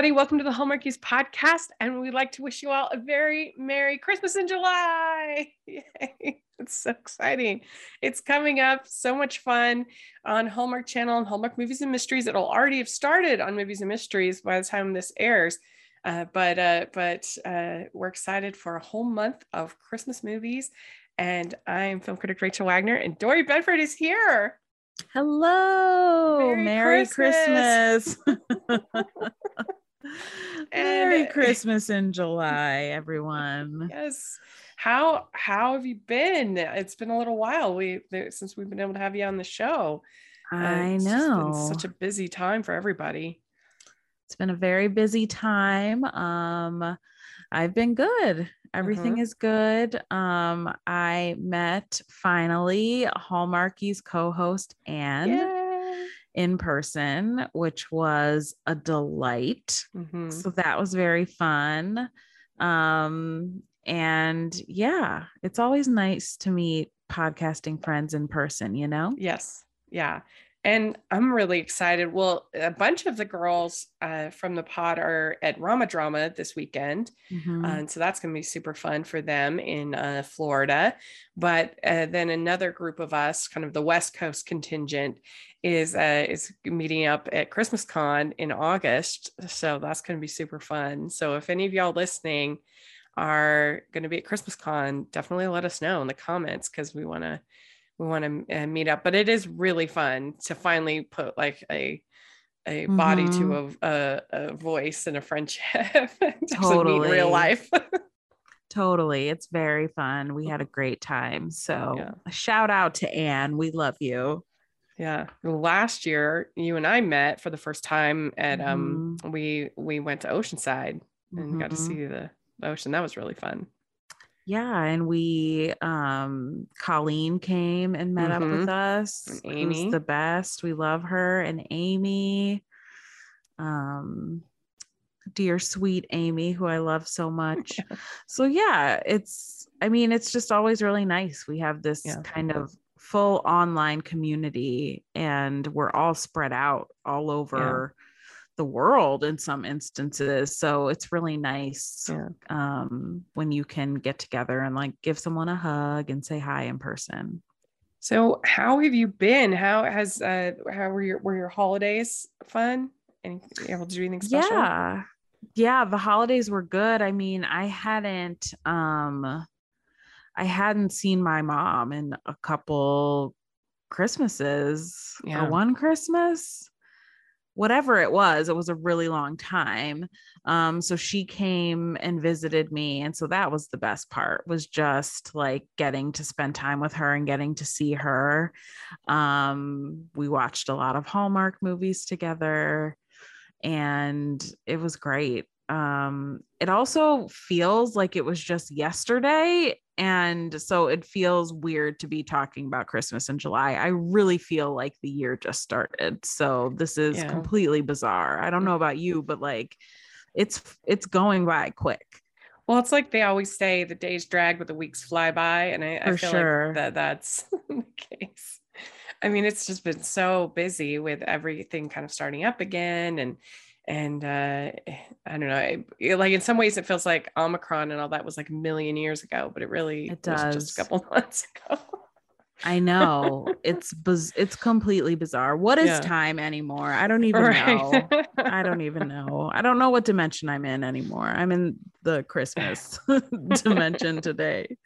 everybody. Welcome to the Hallmarkies podcast. And we'd like to wish you all a very Merry Christmas in July. Yay. It's so exciting. It's coming up. So much fun on Hallmark Channel and Hallmark Movies and Mysteries. It'll already have started on Movies and Mysteries by the time this airs. Uh, but uh, but uh, we're excited for a whole month of Christmas movies. And I'm film critic Rachel Wagner, and Dory Bedford is here. Hello. Merry, Merry Christmas. Christmas. Merry Christmas in July, everyone. Yes. How how have you been? It's been a little while. We since we've been able to have you on the show. I uh, know. such a busy time for everybody. It's been a very busy time. Um I've been good. Everything mm-hmm. is good. Um, I met finally Hallmarkies co-host Anne Yay. In person, which was a delight. Mm-hmm. So that was very fun. Um, and yeah, it's always nice to meet podcasting friends in person, you know? Yes. Yeah and I'm really excited. Well, a bunch of the girls uh, from the pod are at Rama Drama this weekend, mm-hmm. uh, and so that's going to be super fun for them in uh, Florida. But uh, then another group of us, kind of the West Coast contingent, is uh, is meeting up at Christmas Con in August. So that's going to be super fun. So if any of y'all listening are going to be at Christmas Con, definitely let us know in the comments because we want to we want to uh, meet up but it is really fun to finally put like a a mm-hmm. body to mm-hmm. a, a, a, voice and a friendship totally in real life totally it's very fun we had a great time so yeah. a shout out to anne we love you yeah last year you and i met for the first time at um, mm-hmm. um we we went to oceanside and mm-hmm. got to mm-hmm. see the ocean that was really fun yeah and we um colleen came and met mm-hmm. up with mm-hmm. us and amy Who's the best we love her and amy um dear sweet amy who i love so much so yeah it's i mean it's just always really nice we have this yeah. kind of full online community and we're all spread out all over yeah the world in some instances. So it's really nice yeah. um, when you can get together and like give someone a hug and say hi in person. So how have you been? How has uh how were your were your holidays fun? And able to do anything special? Yeah. Yeah, the holidays were good. I mean, I hadn't um I hadn't seen my mom in a couple Christmases yeah. or one Christmas whatever it was, it was a really long time. Um, so she came and visited me. And so that was the best part was just like getting to spend time with her and getting to see her. Um, we watched a lot of Hallmark movies together and it was great. Um, it also feels like it was just yesterday and so it feels weird to be talking about Christmas in July. I really feel like the year just started. So this is yeah. completely bizarre. I don't mm. know about you, but like it's it's going by quick. Well, it's like they always say the days drag but the weeks fly by. And I, I feel sure. like that that's the case. I mean, it's just been so busy with everything kind of starting up again and and uh, I don't know, it, like in some ways it feels like Omicron and all that was like a million years ago, but it really it does. just a couple months ago. I know it's biz- it's completely bizarre. What is yeah. time anymore? I don't even right. know. I don't even know. I don't know what dimension I'm in anymore. I'm in the Christmas dimension today.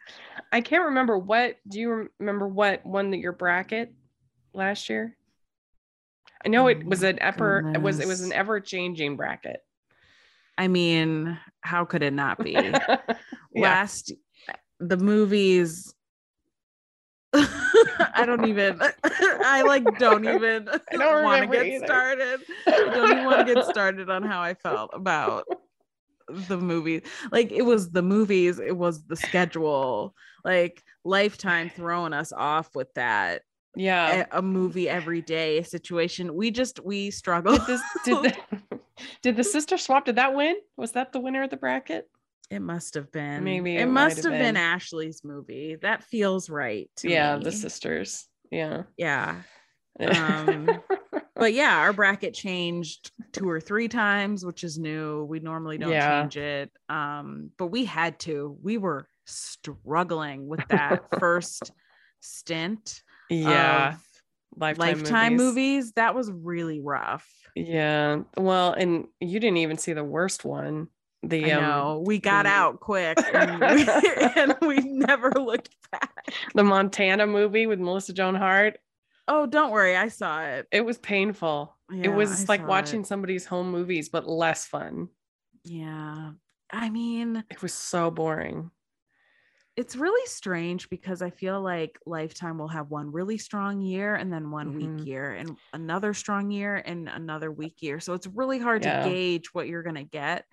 I can't remember what. Do you remember what won your bracket last year? I know it was oh, an ever it was it was an ever changing bracket. I mean, how could it not be? yeah. Last the movies I don't even I like don't even want to get either. started. I don't even want to get started on how I felt about the movie. Like it was the movies, it was the schedule, like lifetime throwing us off with that yeah a, a, movie every day situation we just we struggle did, this, did, the, did the sister swap did that win was that the winner of the bracket it must have been maybe it, it must have been. been. ashley's movie that feels right yeah me. the sisters yeah yeah um but yeah, our bracket changed two or three times, which is new. We normally don't yeah. change it. Um, but we had to. We were struggling with that first stint. Yeah. Lifetime, lifetime movies. movies. That was really rough. Yeah. Well, and you didn't even see the worst one. The I know. Um, we got the... out quick and we, and we never looked back. The Montana movie with Melissa Joan Hart. Oh, don't worry. I saw it. It was painful. Yeah, it was I like watching it. somebody's home movies, but less fun. Yeah. I mean, it was so boring. It's really strange because I feel like Lifetime will have one really strong year and then one mm-hmm. weak year and another strong year and another weak year. So it's really hard yeah. to gauge what you're going to get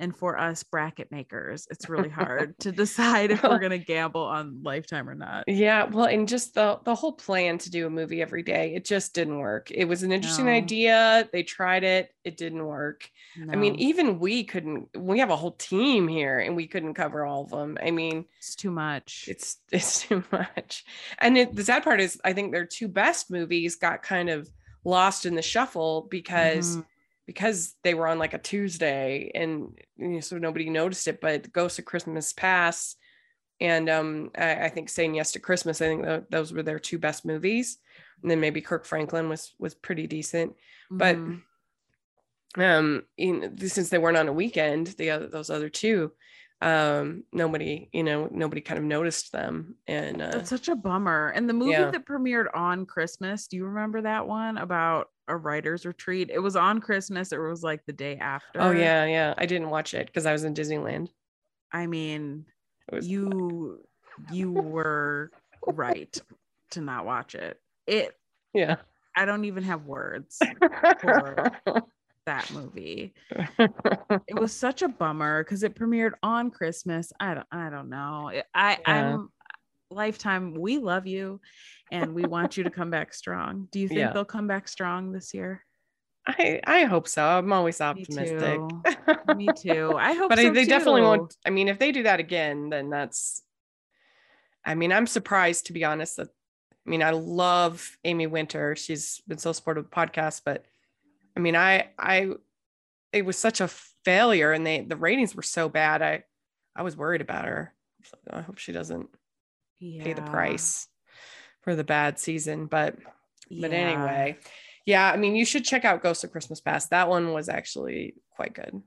and for us bracket makers it's really hard to decide if we're going to gamble on lifetime or not. Yeah well and just the the whole plan to do a movie every day it just didn't work. It was an interesting no. idea they tried it it didn't work. No. i mean even we couldn't we have a whole team here and we couldn't cover all of them i mean it's too much. it's it's too much. And it, the sad part is i think their two best movies got kind of lost in the shuffle because mm-hmm because they were on like a Tuesday and you know, so nobody noticed it. But Ghost of Christmas Past and um, I, I, think Saying Yes to Christmas, I think th- those were their two best movies. And then maybe Kirk Franklin was was pretty decent, mm-hmm. but um, in, since they weren't on a weekend, the other those other two, um, nobody you know nobody kind of noticed them, and uh, that's such a bummer. And the movie yeah. that premiered on Christmas, do you remember that one about a writer's retreat. It was on Christmas. It was like the day oh, after. Oh yeah, yeah. I didn't watch it because I was in Disneyland. I mean, you you were right to not watch it. It yeah. I don't even have words for that movie. it was such a bummer because it premiered on Christmas. I don't I don't know. I yeah. I'm lifetime we love you and we want you to come back strong. Do you think yeah. they'll come back strong this year? I I hope so. I'm always optimistic. Me too. Me too. I hope but so they too. definitely won't. I mean, if they do that again, then that's I mean, I'm surprised to be honest that I mean, I love Amy Winter. She's been so supportive of the podcast, but I mean, I I it was such a failure and they the ratings were so bad. I I was worried about her. I hope she doesn't yeah. pay the price for the bad season. But yeah. but anyway, yeah, I mean you should check out Ghost of Christmas Past. That one was actually quite good.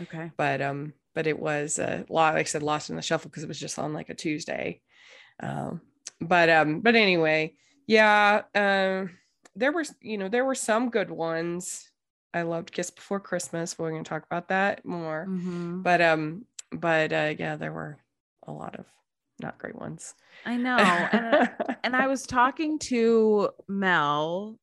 Okay. But um, but it was a lot, like I said, lost in the shuffle because it was just on like a Tuesday. Um, but um, but anyway, yeah, um, there were you know there were some good ones. I loved Kiss Before Christmas. We're going to talk about that more. Mm-hmm. But um, but uh, yeah, there were a lot of not great ones. I know. And, and I was talking to Mel,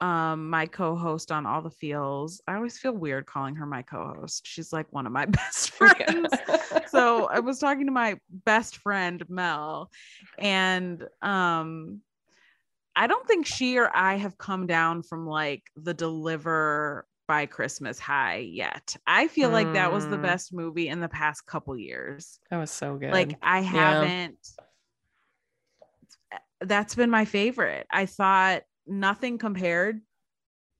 um, my co-host on All the Feels. I always feel weird calling her my co-host. She's like one of my best friends. so I was talking to my best friend Mel, and um I don't think she or I have come down from like the deliver by Christmas high yet. I feel mm. like that was the mm. best movie in the past couple years. That was so good. Like I haven't yeah. that's been my favorite. I thought nothing compared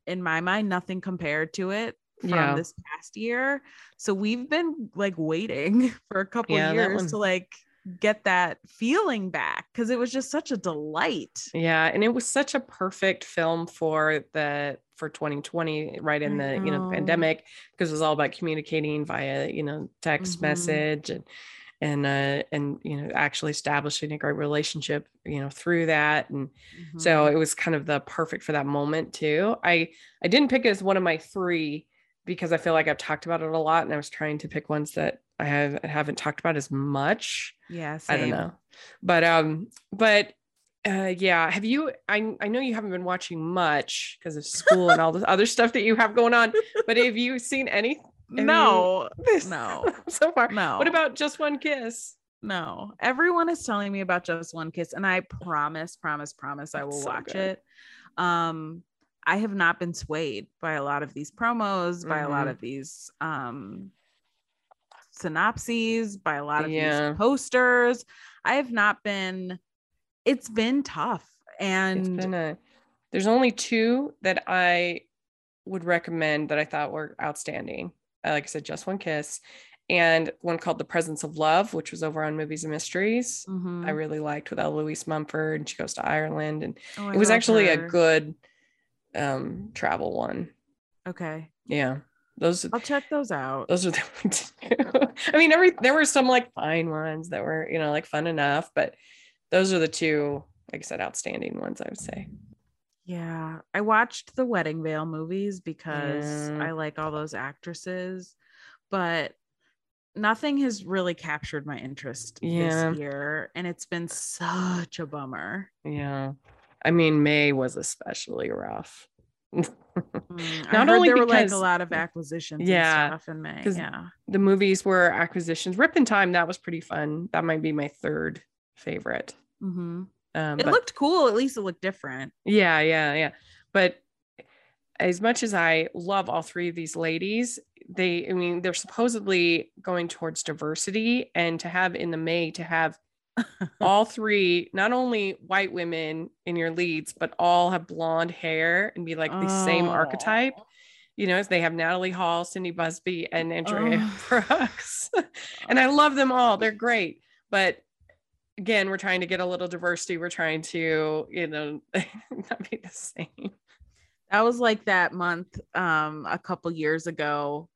in my mind, nothing compared to it from yeah. this past year. So we've been like waiting for a couple yeah, years to like get that feeling back because it was just such a delight. Yeah, and it was such a perfect film for the for 2020 right in the you know the pandemic because it was all about communicating via you know text mm-hmm. message and and uh and you know actually establishing a great relationship you know through that. And mm-hmm. so it was kind of the perfect for that moment too. I i didn't pick it as one of my three because i feel like i've talked about it a lot and i was trying to pick ones that i have I haven't talked about as much. Yeah i don't know. But um but uh, yeah. Have you? I I know you haven't been watching much because of school and all this other stuff that you have going on. But have you seen any? No, you, no. so far, no. What about just one kiss? No. Everyone is telling me about just one kiss, and I promise, promise, promise, I will so watch good. it. Um, I have not been swayed by a lot of these promos, mm-hmm. by a lot mm-hmm. of these um synopses, by a lot of yeah. these posters. I have not been it's been tough and been a There's only two that I would recommend that I thought were outstanding. Uh, like I said, Just One Kiss, and one called The Presence of Love, which was over on Movies and Mysteries. Mm-hmm. I really liked with Eloise Mumford, and she goes to Ireland, and oh, it was actually her. a good um, travel one. Okay. Yeah. Those I'll check those out. Those are the I mean, every there were some like fine ones that were, you know, like fun enough, but those are the two, like I said, outstanding ones, I would say. Yeah. I watched the Wedding Veil movies because yeah. I like all those actresses, but nothing has really captured my interest yeah. this year. And it's been such a bummer. Yeah. I mean, May was especially rough. mm, Not only there because, were like a lot of acquisitions yeah, stuff in May. Yeah. The movies were acquisitions. Rip in Time, that was pretty fun. That might be my third favorite. Mm-hmm. Um, it but, looked cool. At least it looked different. Yeah, yeah, yeah. But as much as I love all three of these ladies, they, I mean, they're supposedly going towards diversity and to have in the May to have all three, not only white women in your leads, but all have blonde hair and be like the oh. same archetype. You know, as they have Natalie Hall, Cindy Busby, and Andrea oh. Brooks. and I love them all. They're great. But again, we're trying to get a little diversity. We're trying to, you know, not be the same. That was like that month um a couple years ago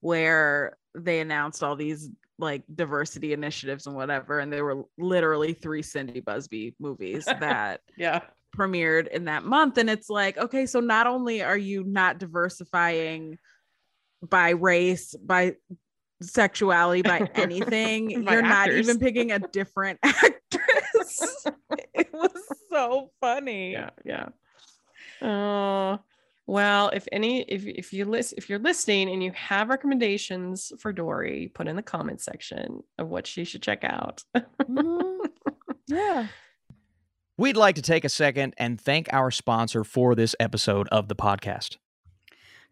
where they announced all these like diversity initiatives and whatever and there were literally three Cindy Busby movies that yeah premiered in that month and it's like okay so not only are you not diversifying by race by sexuality by anything by you're actors. not even picking a different actress it was so funny yeah yeah oh well, if any, if if you list, if you're listening and you have recommendations for Dory, put in the comment section of what she should check out. mm-hmm. Yeah. We'd like to take a second and thank our sponsor for this episode of the podcast.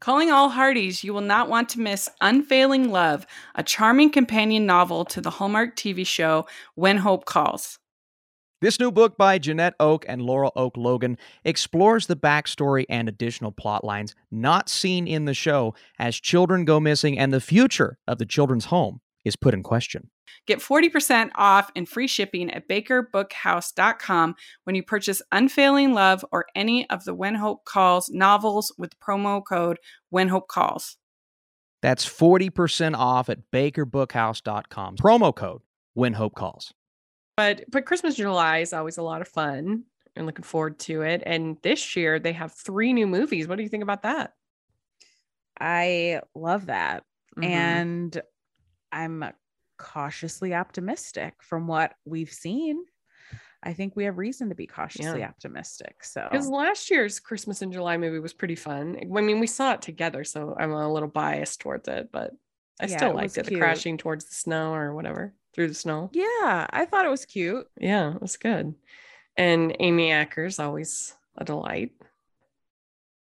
Calling all hearties, you will not want to miss Unfailing Love, a charming companion novel to the Hallmark TV show When Hope Calls. This new book by Janette Oke and Laurel Oke Logan explores the backstory and additional plot lines not seen in the show as children go missing and the future of the children's home is put in question. Get 40% off and free shipping at bakerbookhouse.com when you purchase Unfailing Love or any of the When Hope Calls novels with promo code When Hope Calls. That's 40% off at bakerbookhouse.com. Promo code When Hope Calls but but Christmas July is always a lot of fun and looking forward to it. And this year they have three new movies. What do you think about that? I love that. Mm-hmm. And I'm cautiously optimistic from what we've seen. I think we have reason to be cautiously yeah. optimistic. So, because last year's Christmas in July movie was pretty fun. I mean, we saw it together, so I'm a little biased towards it, but I yeah, still liked it. The crashing towards the snow or whatever through the snow. Yeah, I thought it was cute. Yeah, it was good. And Amy Acker's always a delight.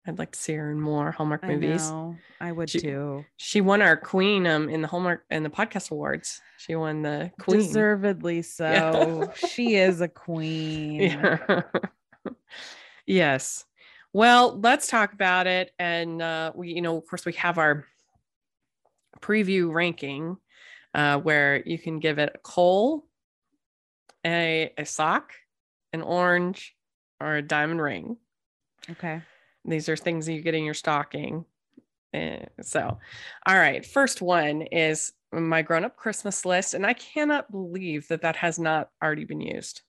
I'd like to see her in more Hallmark movies. I, know, I would she, too. She won our queen um in the Hallmark and the podcast awards. She won the queen. Deservedly so. Yeah. she is a queen. Yeah. yes. Well, let's talk about it. And uh we, you know, of course, we have our preview ranking uh, where you can give it a coal, a, a sock, an orange, or a diamond ring. Okay. These are things that you get in your stocking. Uh, so, all right. First one is my grown up Christmas list. And I cannot believe that that has not already been used.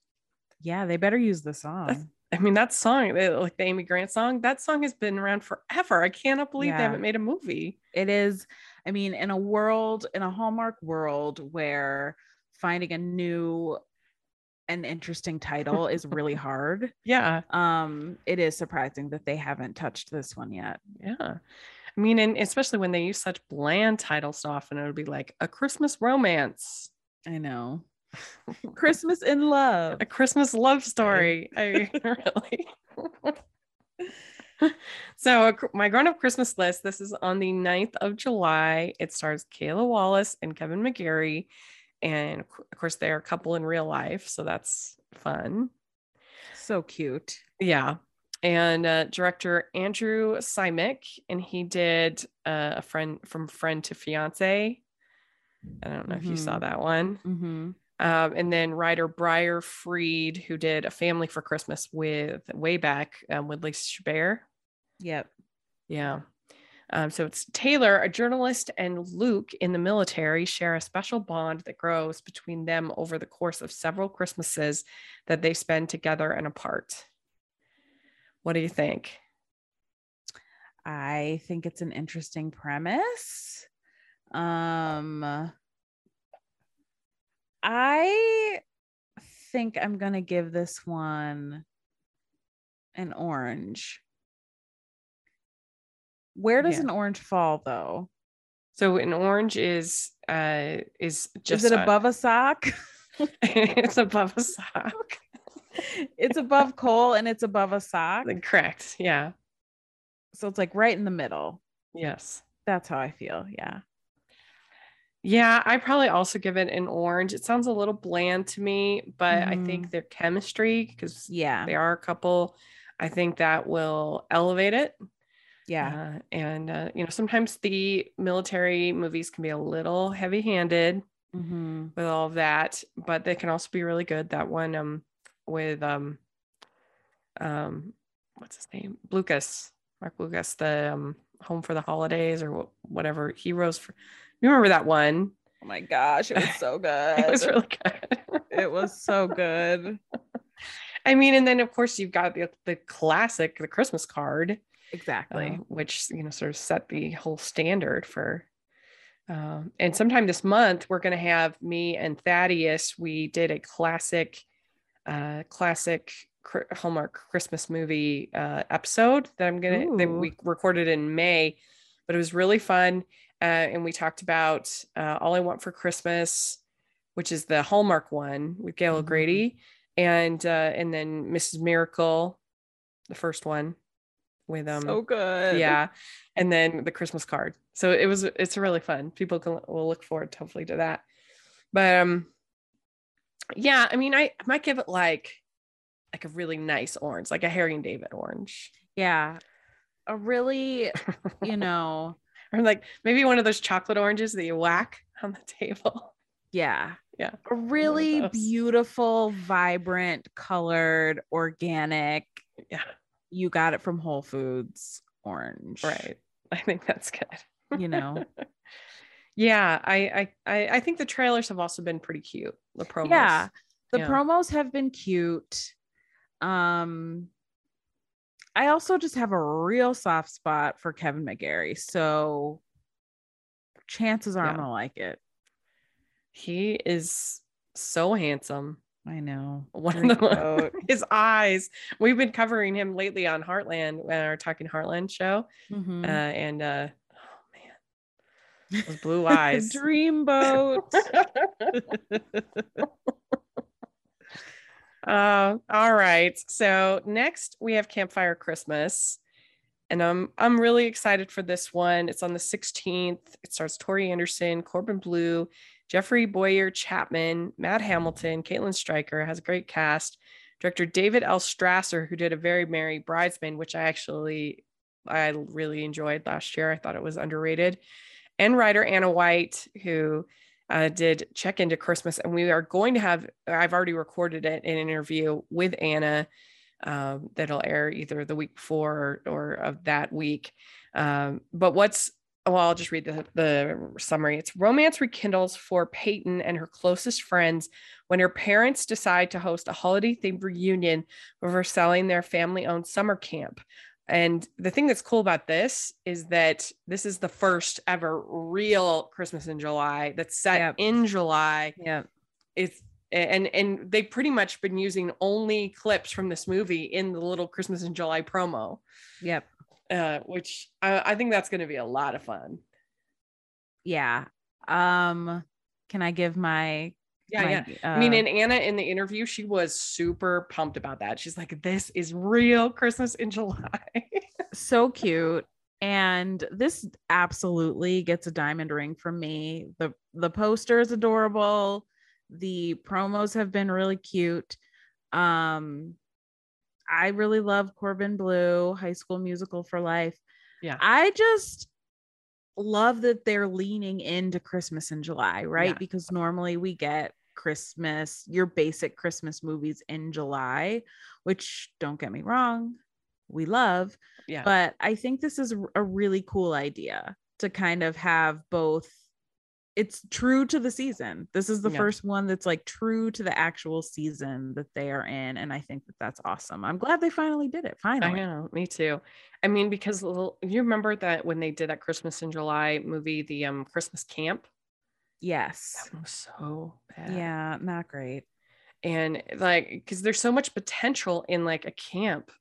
Yeah, they better use the song. I mean, that song, like the Amy Grant song, that song has been around forever. I cannot believe yeah. they haven't made a movie. It is. I mean, in a world, in a Hallmark world where finding a new and interesting title is really hard. Yeah. Um, it is surprising that they haven't touched this one yet. Yeah. I mean, and especially when they use such bland titles so often, it would be like a Christmas romance. I know. Christmas in love. A Christmas love story. I really. so my grown-up christmas list this is on the 9th of july it stars kayla wallace and kevin mcgarry and of course they're a couple in real life so that's fun so cute yeah and uh, director Andrew Cymek and he did uh, a friend from friend to fiance. I don't know mm-hmm. if you saw mm-hmm. that one. Mm-hmm. Um, and then writer Bryar Freed, who did A Family for Christmas with way back um, with Lacey Chabert. Yep. Yeah. Um, so it's Taylor, a journalist, and Luke in the military share a special bond that grows between them over the course of several Christmases that they spend together and apart. What do you think? I think it's an interesting premise. Um, I think I'm going to give this one an orange. Where does yeah. an orange fall though? So an orange is uh is just Is it a, above a sock? it's above a sock. it's above coal and it's above a sock. Correct. Yeah. So it's like right in the middle. Yes. That's how I feel. Yeah. Yeah, I probably also give it an orange. It sounds a little bland to me, but mm. I think mm. their chemistry, because yeah, they are a couple, I think that will elevate it. Yeah. Uh, and, uh, you know, sometimes the military movies can be a little heavy handed mm-hmm. with all of that, but they can also be really good. That one um, with, um, um, what's his name? Lucas, Mark Lucas, the um, Home for the Holidays or whatever, Heroes for, you remember that one? Oh my gosh, it was so good. it was really good. it was so good. I mean, and then of course you've got the, the classic, the Christmas card exactly. uh, which you know sort of set the whole standard for um, and sometime this month we're going to have me and thaddeus we did a classic uh, classic hallmark christmas movie uh, episode that i'm gonna that we recorded in may but it was really fun uh, and we talked about uh, all i want for christmas which is the hallmark one with gail mm-hmm. o'grady and uh, and then mrs miracle the first one with um so good. Yeah. And then the christmas card. So it was it's really fun. People can will look forward to hopefully to that. But um yeah i mean i, I might give it like like a really nice orange like a harry and david orange. Yeah. A really you know or like maybe one of those chocolate oranges that you whack on the table. Yeah. Yeah. A really beautiful vibrant colored organic yeah you got it from Whole Foods orange. Right. I think that's good. You know. yeah, I, I I think the trailers have also been pretty cute. The promos. Yeah. The yeah. promos have been cute. Um I also just have a real soft spot for Kevin McGarry. So chances are yeah. I'm gonna like it. He is so handsome. I know. One of the his eyes. We've been covering him lately on Heartland, uh, our Talking Heartland show, mm-hmm. uh, and uh, oh man, those blue eyes. Dreamboat. uh, all right. So next we have Campfire Christmas. And I'm I'm really excited for this one. It's on the 16th. It stars Tori Anderson, Corbin Bleu, Jeffrey Bowyer Chapman, Matt Hamilton, Caitlin Stryker has a great cast. Director David L. Strasser, who did a very merry bridesmaid, which I actually I really enjoyed last year. I thought it was underrated. And writer Anna White, who uh, did check into Christmas, and we are going to have. I've already recorded it an interview with Anna um, that'll air either the week before or, or of that week. Um, but what's well, I'll just read the, the summary. It's romance rekindles for Peyton and her closest friends when her parents decide to host a holiday themed reunion over selling their family owned summer camp. And the thing that's cool about this is that this is the first ever real Christmas in July that's set yep. in July. Yeah. It's and and they've pretty much been using only clips from this movie in the little Christmas in July promo. Yep uh, which I, I think that's going to be a lot of fun. Yeah. Um, can I give my yeah, yeah. Uh, I mean, and Anna in the interview, she was super pumped about that. She's like, "This is real Christmas in July." so cute, and this absolutely gets a diamond ring from me. the The poster is adorable. The promos have been really cute. Um, I really love Corbin Bleu, High School Musical for Life. Yeah. I just love that they're leaning into Christmas in July, right? Yeah. Because normally we get Christmas, your basic Christmas movies in July, which don't get me wrong, we love. Yeah. But I think this is a really cool idea to kind of have both it's true to the season. This is the yeah. first one that's like true to the actual season that they are in. And I think that that's awesome. I'm glad they finally did it. Finally. I know. Me too. I mean, because you remember that when they did that Christmas in July movie, the um Christmas camp? Yes. That was so bad. Yeah, not great. And like, because there's so much potential in like a camp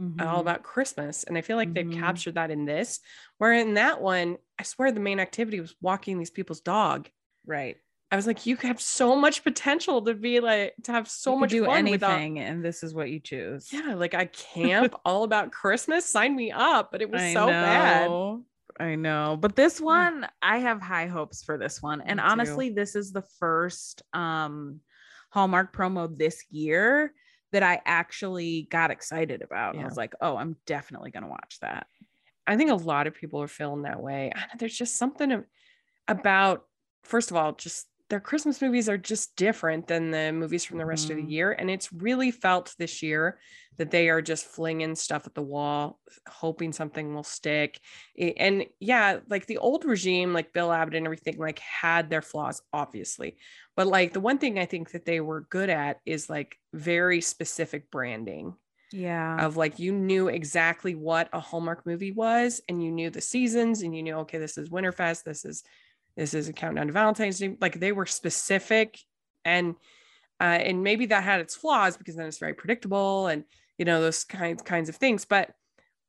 mm-hmm. all about Christmas. And I feel like mm-hmm. they've captured that in this, where in that one, I swear the main activity was walking these people's dog. Right. I was like, you have so much potential to be like to have so you much do fun anything, without... and this is what you choose. Yeah, like I camp all about Christmas. Sign me up, but it was I so know. bad. I know, but this one, I have high hopes for this one, and honestly, this is the first um Hallmark promo this year that I actually got excited about. Yeah. I was like, oh, I'm definitely going to watch that. I think a lot of people are feeling that way. There's just something about, first of all, just their Christmas movies are just different than the movies from the rest mm-hmm. of the mm-hmm. year. And it's really felt this year that they are just flinging stuff at the wall, hoping something will stick. And yeah, like the old regime, like Bill Abbott and everything, like had their flaws, obviously. But like the one thing I think that they were good at is like very specific branding. Yeah. Of like you knew exactly what a Hallmark movie was and you knew the seasons and you knew, okay, this is Winterfest, this is this is a countdown to Valentine's Day. Like they were specific and uh, and maybe that had its flaws because then it's very predictable and you know those kinds kinds of things. But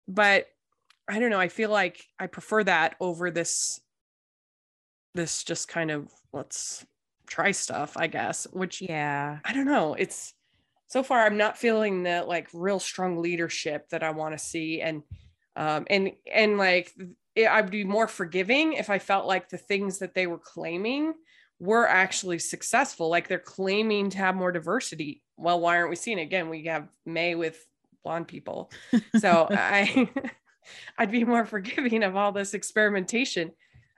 but I don't know. I feel like I prefer that over this this just kind of let's try stuff, I guess. Which yeah, I don't know. It's so far I'm not feeling the like real strong leadership that I want to see and um and and like it, I'd be more forgiving if I felt like the things that they were claiming were actually successful. Like they're claiming to have more diversity. Well, why aren't we seeing it again? We have May with blonde people. So I I'd be more forgiving of all this experimentation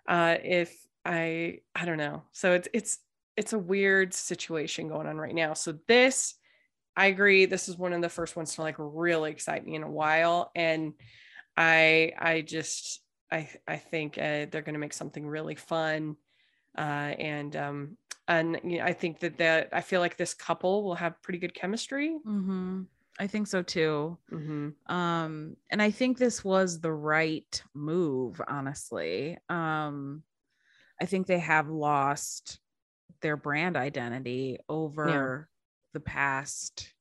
uh, if I I don't know. So it's it's it's a weird situation going on right now. So this I agree. This is one of the first ones to like really excite me in a while, and I I just I I think uh, they're going to make something really fun, uh, and um, and you know, I think that that I feel like this couple will have pretty good chemistry. Mm-hmm. I think so too. Mm-hmm. Um, and I think this was the right move. Honestly, um, I think they have lost their brand identity over yeah. the past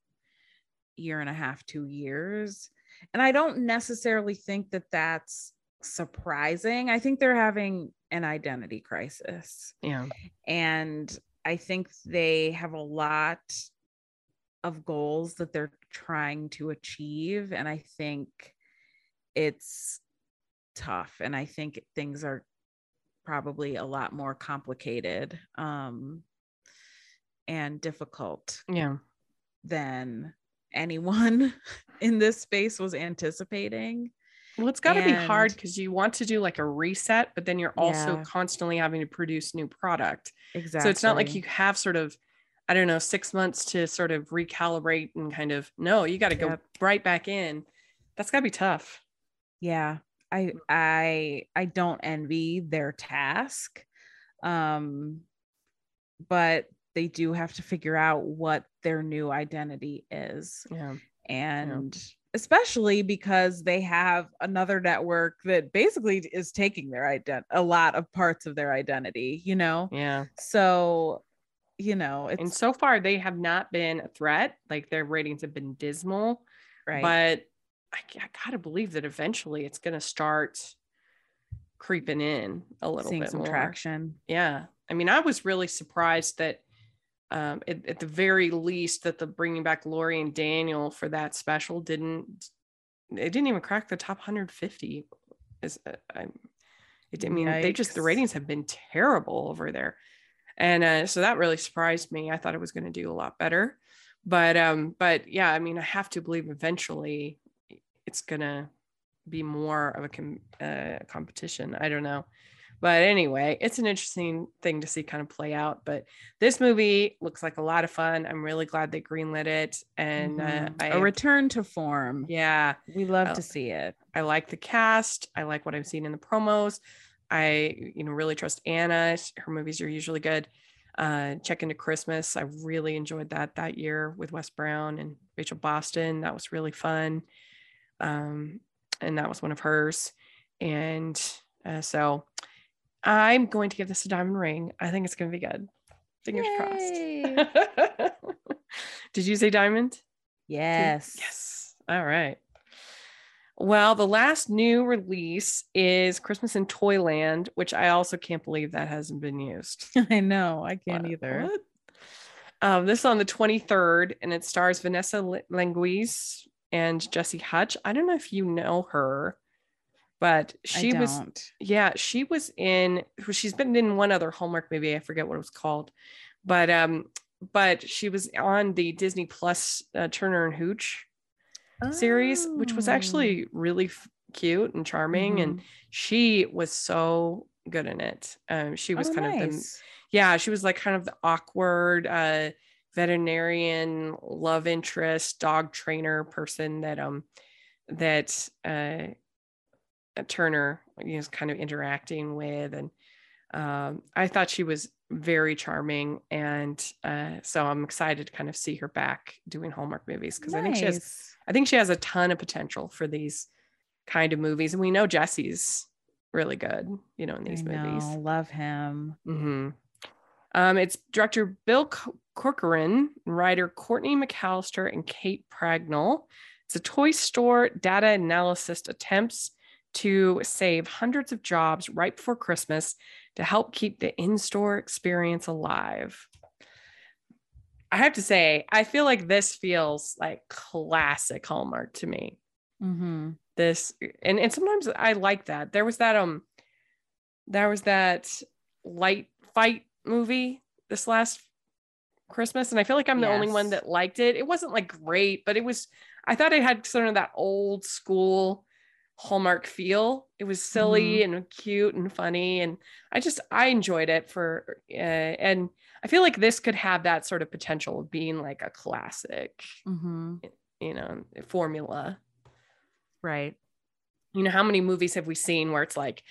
year and a half, two years. And I don't necessarily think that that's surprising. I think they're having an identity crisis. Yeah. And I think they have a lot of goals that they're trying to achieve. And I think it's tough. And I think things are probably a lot more complicated um, and difficult. Yeah. Than anyone in this space was anticipating. Well, it's got to be hard because you want to do like a reset, but then you're also yeah. constantly having to produce new product. Exactly. So it's not like you have sort of, I don't know, six months to sort of recalibrate and kind of, no, you got to yep. go right back in. That's got to be tough. Yeah. I. I, I don't envy their task. Um, but they do have to figure out what their new identity is. Yeah. And, yeah especially because they have another network that basically is taking their ident a lot of parts of their identity, you know? Yeah. So, you know, and so far they have not been a threat. Like their ratings have been dismal. Right. But I, I gotta believe that eventually it's gonna start creeping in a little Seeing bit some more. traction. Yeah. I mean, I was really surprised that um, at, at, the very least that the bringing back Lori and Daniel for that special didn't it didn't even crack the top 150 is uh, I, it, I mean Yikes. they just the ratings have been terrible over there. And uh, so that really surprised me. I thought it was going to do a lot better. But um but yeah i mean i have to believe eventually it's gonna be more of a com- uh, competition. I don't know but anyway it's an interesting thing to see kind of play out but this movie looks like a lot of fun i'm really glad they greenlit it and uh, mm-hmm. uh, I, a return to form yeah we love I, to see it i like the cast i like what i've seen in the promos i you know really trust anna her movies are usually good uh, check into Christmas. I really enjoyed that that year with Wes Brown and Rachel Boston. That was really fun. Um, and that was one of hers. And uh, so I'm going to give this a diamond ring. I think it's going to be good. Fingers Yay. crossed. Did you say diamond? Yes. Yes. All right. Well, the last new release is Christmas in Toyland, which I also can't believe that hasn't been used. I know, I can't what? either. What? Um, this is on the 23rd, and it stars Vanessa Lengies and Jesse Hutch. I don't know if you know her, but she was, yeah, she was in. She's been in one other Hallmark movie. I forget what it was called, but um, but she was on the Disney Plus uh, Turner and Hooch oh. series, which was actually oh. really f- cute and charming. Mm-hmm. And she was so good in it. Um, she was oh, kind nice. of the, yeah, she was like kind of the awkward uh, veterinarian love interest, dog trainer person that um that uh, Turner is kind of interacting with, and um, I thought she was very charming, and uh, so I'm excited to kind of see her back doing Hallmark movies because nice. I think she has I think she has a ton of potential for these kind of movies. And we know Jesse's really good, you know, in these I movies. Know, love him. Mm-hmm. Um, it's director Bill Corcoran, writer Courtney McAllister, and Kate Pragnall. It's a toy store data analysis attempts to save hundreds of jobs right before Christmas to help keep the in store experience alive. I have to say, I feel like this feels like classic Hallmark to me. Mm-hmm. This and and sometimes I like that. There was that um, there was that light fight movie this last Christmas, and I feel like I'm the yes. only one that liked it. It wasn't like great, but it was. I thought it had sort of that old school Hallmark feel. It was silly mm-hmm. and cute and funny, and I just I enjoyed it for. Uh, and I feel like this could have that sort of potential of being like a classic, mm-hmm. you know, formula. Right. You know, how many movies have we seen where it's like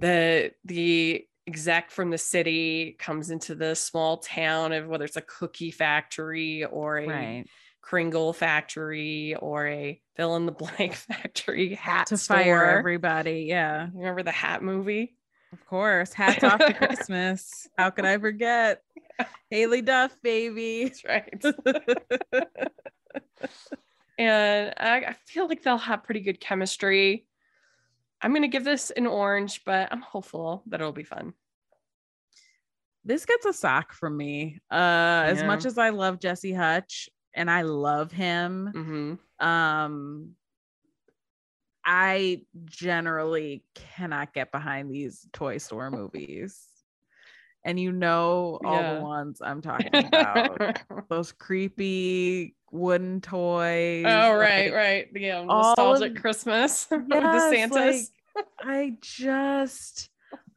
the the exec from the city comes into the small town of whether it's a cookie factory or a right. Kringle factory or a fill in the blank factory hat to store. fire everybody. Yeah. Remember the hat movie? Of course. Hats off to Christmas. How could I forget? Haylie Duff, baby. That's right. and I, I feel like they'll have pretty good chemistry. I'm going to give this an orange, but I'm hopeful that it'll be fun. This gets a sock from me. Uh, yeah. As much as I love Jesse Hutch, and I love him. Mm-hmm. Um, I generally cannot get behind these toy store movies. And you know all yeah. the ones I'm talking about. Those creepy wooden toys. Oh, right, like, right. Yeah, nostalgic of, Christmas yes, the Santas. Like, I just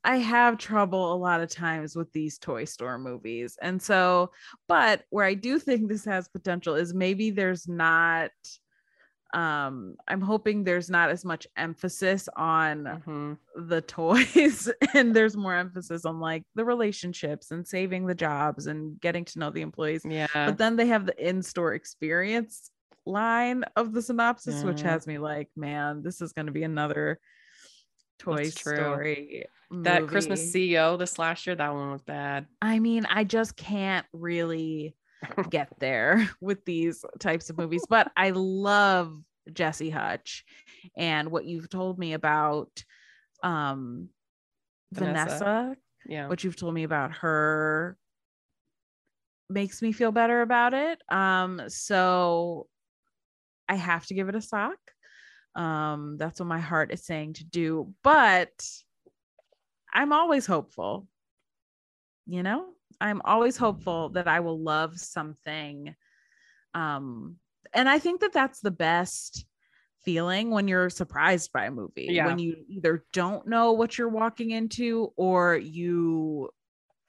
I have trouble a lot of times with these Toy Store movies. And so, but where I do think this has potential is maybe there's not um i'm hoping there's not as much emphasis on mm-hmm. the toys and there's more emphasis on like the relationships and saving the jobs and getting to know the employees yeah but then they have the in-store experience line of the synopsis which has me like man this is going to be another toy story that movie. Christmas CEO this last year, that one was bad. I mean, I just can't really get there with these types of movies, but I love Jesse Hutch and what you've told me about um Vanessa. Vanessa. Yeah. What you've told me about her makes me feel better about it. Um so I have to give it a sock. Um that's what my heart is saying to do, but I'm always hopeful. You know, I'm always hopeful that I will love something um and i think that that's the best feeling when you're surprised by a movie yeah. when you either don't know what you're walking into or you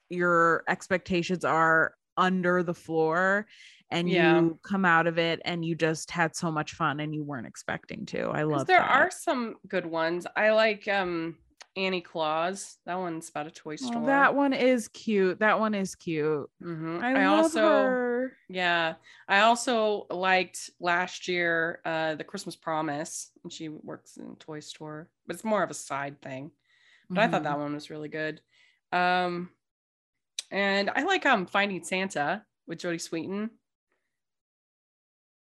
your expectations are under the floor and yeah. you come out of it and you just had so much fun and you weren't expecting to. I love there that. are some good ones. I like um Annie Claus. That one's about a toy store. Oh, that one is cute. That one is cute. Mm-hmm. I, I also, her. yeah, I also liked last year uh, the Christmas Promise, and she works in toy store, but it's more of a side thing. But mm-hmm. I thought that mm-hmm. one was really good. Um, and I like um Finding Santa with Jodie Sweetin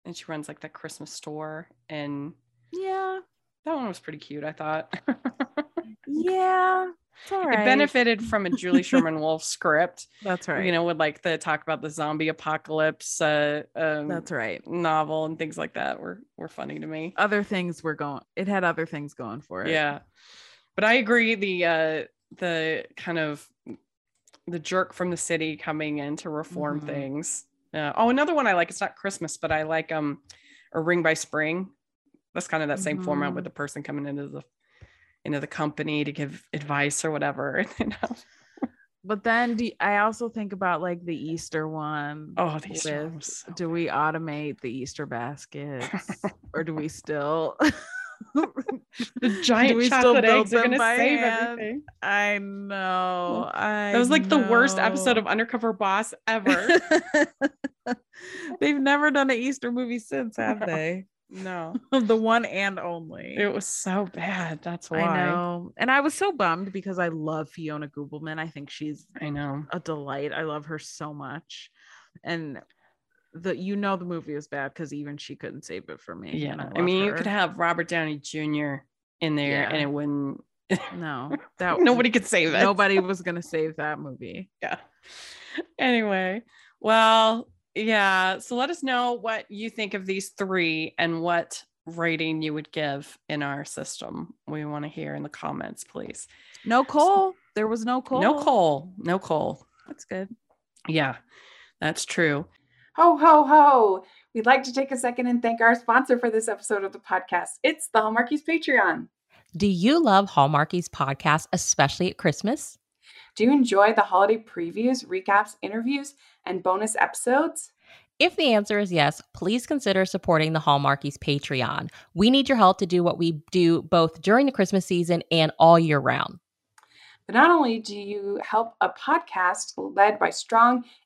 and she runs like that Christmas store. And yeah, that one was pretty cute, I thought. yeah. It benefited from a Julie Sherman Wolfe script. That's right. You know, would like the talk about the zombie apocalypse. Uh, um, That's right. Novel and things like that were were funny to me. Other things were going. It had other things going for it. Yeah, but I agree. The uh, the kind of the jerk from the city coming in to reform mm-hmm. things uh, oh, another one I like. It's not Christmas, but I like um, a Ring by Spring. That's kind of that same mm-hmm. format with the person coming into the into the company to give advice or whatever. You know? But then do, I also think about like the Easter one. Oh, the Easter with, so do we automate the Easter baskets or do we still the giant chocolate eggs are gonna save hand? everything. I know. I that was like know. the worst episode of Undercover Boss ever. They've never done an Easter movie since, have they? No, the one and only. It was so bad. That's why I know. And I was so bummed because I love Fiona Gubelmann. I think she's I know a delight. I love her so much. And the you know the movie was bad because even she couldn't save it for me. Yeah, I, I mean her. you could have Robert Downey Jr. in there yeah. and it wouldn't. No, that nobody could save it. Nobody was gonna save that movie. Yeah. Anyway, well, yeah. So let us know what you think of these three and what rating you would give in our system. We want to hear in the comments, please. No coal. So, there was no coal. No coal. No coal. That's good. Yeah, that's true. Ho, ho, ho. We'd like to take a second and thank our sponsor for this episode of the podcast. It's the Hallmarkies Patreon. Do you love Hallmarkies podcast, especially at Christmas? Do you enjoy the holiday previews, recaps, interviews, and bonus episodes? If the answer is yes, please consider supporting the Hallmarkies Patreon. We need your help to do what we do both during the Christmas season and all year round. But not only do you help a podcast led by strong,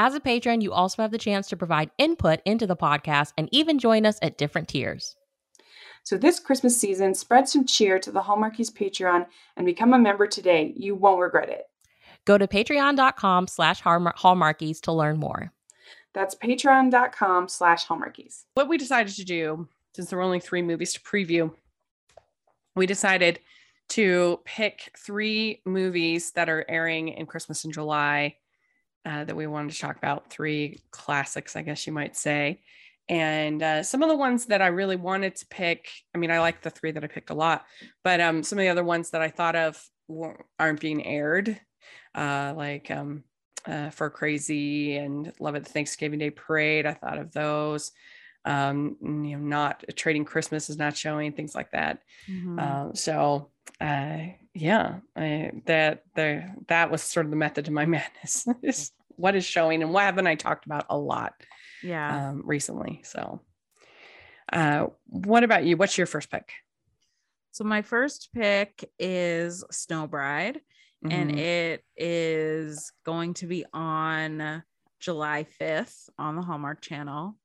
As a patron, you also have the chance to provide input into the podcast and even join us at different tiers. So this Christmas season, spread some cheer to the Hallmarkies Patreon and become a member today. You won't regret it. Go to patreon.com slash hallmarkies to learn more. That's patreon.com slash hallmarkies. What we decided to do, since there were only three movies to preview, we decided to pick three movies that are airing in Christmas in July uh, that we wanted to talk about. Three classics, I guess you might say. And uh, some of the ones that I really wanted to pick, I mean, I like the three that I picked a lot, but um, some of the other ones that I thought of aren't being aired, uh, like um, uh, For Crazy and Love at the Thanksgiving Day Parade. I thought of those. Um, you know, not Trading Christmas is not showing things like that. Mm-hmm. Uh, so uh, yeah, I, that the that was sort of the method to my madness. is what is showing and what haven't I talked about a lot? Yeah, um, recently. So, uh, what about you? What's your first pick? So my first pick is Snow Bride, mm-hmm. and it is going to be on July fifth on the Hallmark Channel,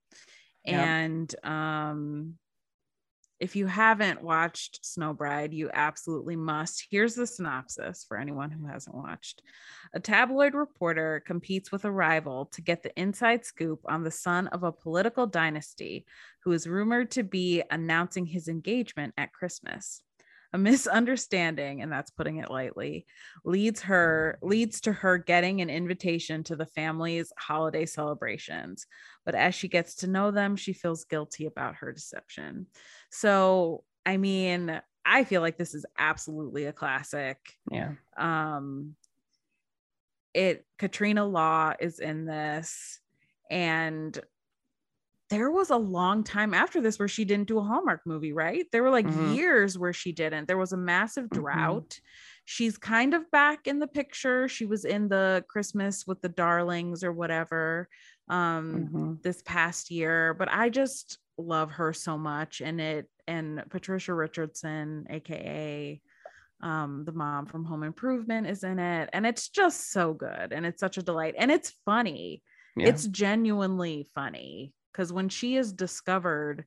and um if you haven't watched Snow Bride, you absolutely must. Here's the synopsis for anyone who hasn't watched. A tabloid reporter competes with a rival to get the inside scoop on the son of a political dynasty who is rumored to be announcing his engagement at Christmas. A misunderstanding, and that's putting it lightly, leads her leads to her getting an invitation to the family's holiday celebrations. But as she gets to know them, she feels guilty about her deception. So, I mean, I feel like this is absolutely a classic. Yeah. Um it Katrina Law is in this and there was a long time after this where she didn't do a Hallmark movie, right? There were like mm-hmm. years where she didn't. There was a massive mm-hmm. drought. Mm-hmm. She's kind of back in the picture. She was in the Christmas with the Darlings or whatever um mm-hmm. this past year, but I just love her so much and it and Patricia Richardson aka um the mom from Home Improvement is in it and it's just so good and it's such a delight and it's funny. Yeah. It's genuinely funny because when she is discovered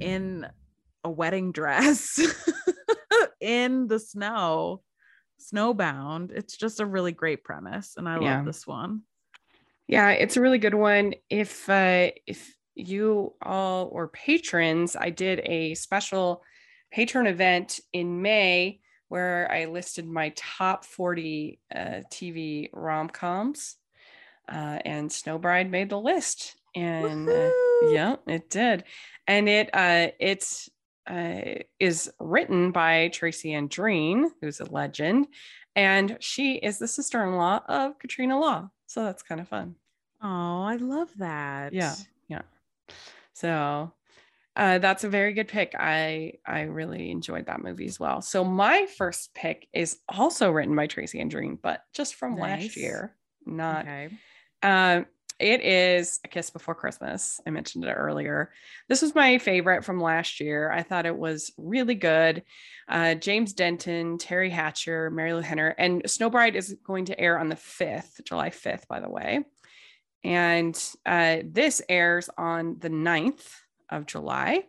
in a wedding dress in the snow snowbound it's just a really great premise and i yeah. love this one yeah it's a really good one if uh if you all or patrons i did a special patron event in may where i listed my top 40 uh, tv rom-coms uh, and snow bride made the list and uh, yeah, it did, and it uh, it's uh, is written by Tracy Andreen, who's a legend, and she is the sister-in-law of Katrina Law. So that's kind of fun. Oh, I love that. Yeah, yeah. So uh, that's a very good pick. I I really enjoyed that movie as well. So my first pick is also written by Tracy Andreen, but just from nice. last year, not. Okay. Um, it is A Kiss Before Christmas. I mentioned it earlier. This was my favorite from last year. I thought it was really good. Uh, James Denton, Teri Hatcher, Marilu Henner, and Snow Bride is going to air on the 5th, July 5th, by the way. And uh, this airs on the 9th of July.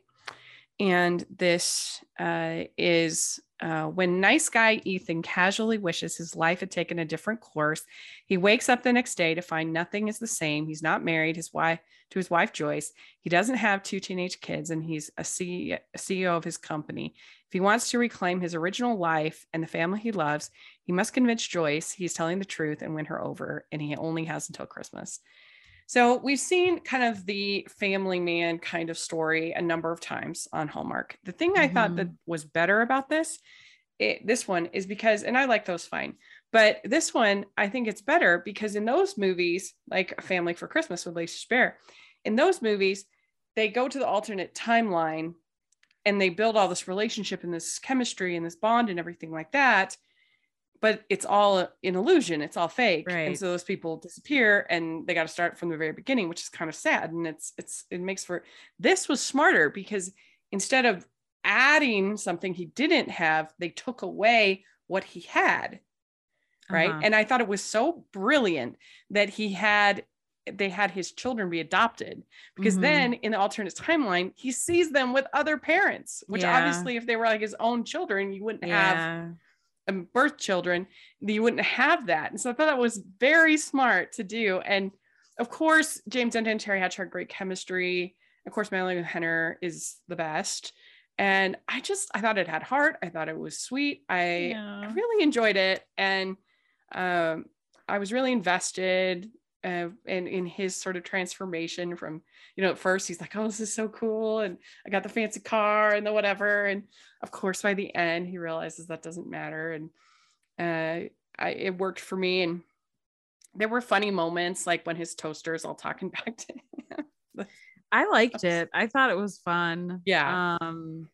And this uh, is uh, when nice guy Ethan casually wishes his life had taken a different course, he wakes up the next day to find nothing is the same. He's not married his wife to his wife Joyce. He doesn't have two teenage kids, and he's a CEO, a CEO of his company. If he wants to reclaim his original life and the family he loves, he must convince Joyce he's telling the truth and win her over. And he only has until Christmas. So we've seen kind of the family man kind of story a number of times on Hallmark. The thing I mm-hmm. thought that mm-hmm. was better about this, it, this one is because, and I like those fine, but this one I think it's better because in those movies, like Family for Christmas with Lacey Chabert, in those movies, they go to the alternate timeline and they build all this relationship and this chemistry and this bond and everything like that but it's all an illusion it's all fake right. and so those people disappear and they got to start from the very beginning which is kind of sad and it's it's it makes for this was smarter because instead of adding something he didn't have they took away what he had right uh-huh. and i thought it was so brilliant that he had they had his children be adopted because mm-hmm. then in the alternate timeline he sees them with other parents which yeah. obviously if they were like his own children you wouldn't yeah. have birth children, you wouldn't have that. And so I thought that was very smart to do. And of course, James Denton and Teri Hatcher had great chemistry. Of course, Marilu Henner is the best. And I just, I thought it had heart. I thought it was sweet. I, yeah. I really enjoyed it. And um, I was really invested uh, in, in his sort of transformation from, you know, at first he's like, oh, this is so cool. And I got the fancy car and the whatever. And of course, by the end, he realizes that doesn't matter. And uh, I, it worked for me. And there were funny moments like when his toaster is all talking back to him. I liked it. I thought it was fun. Yeah. Um,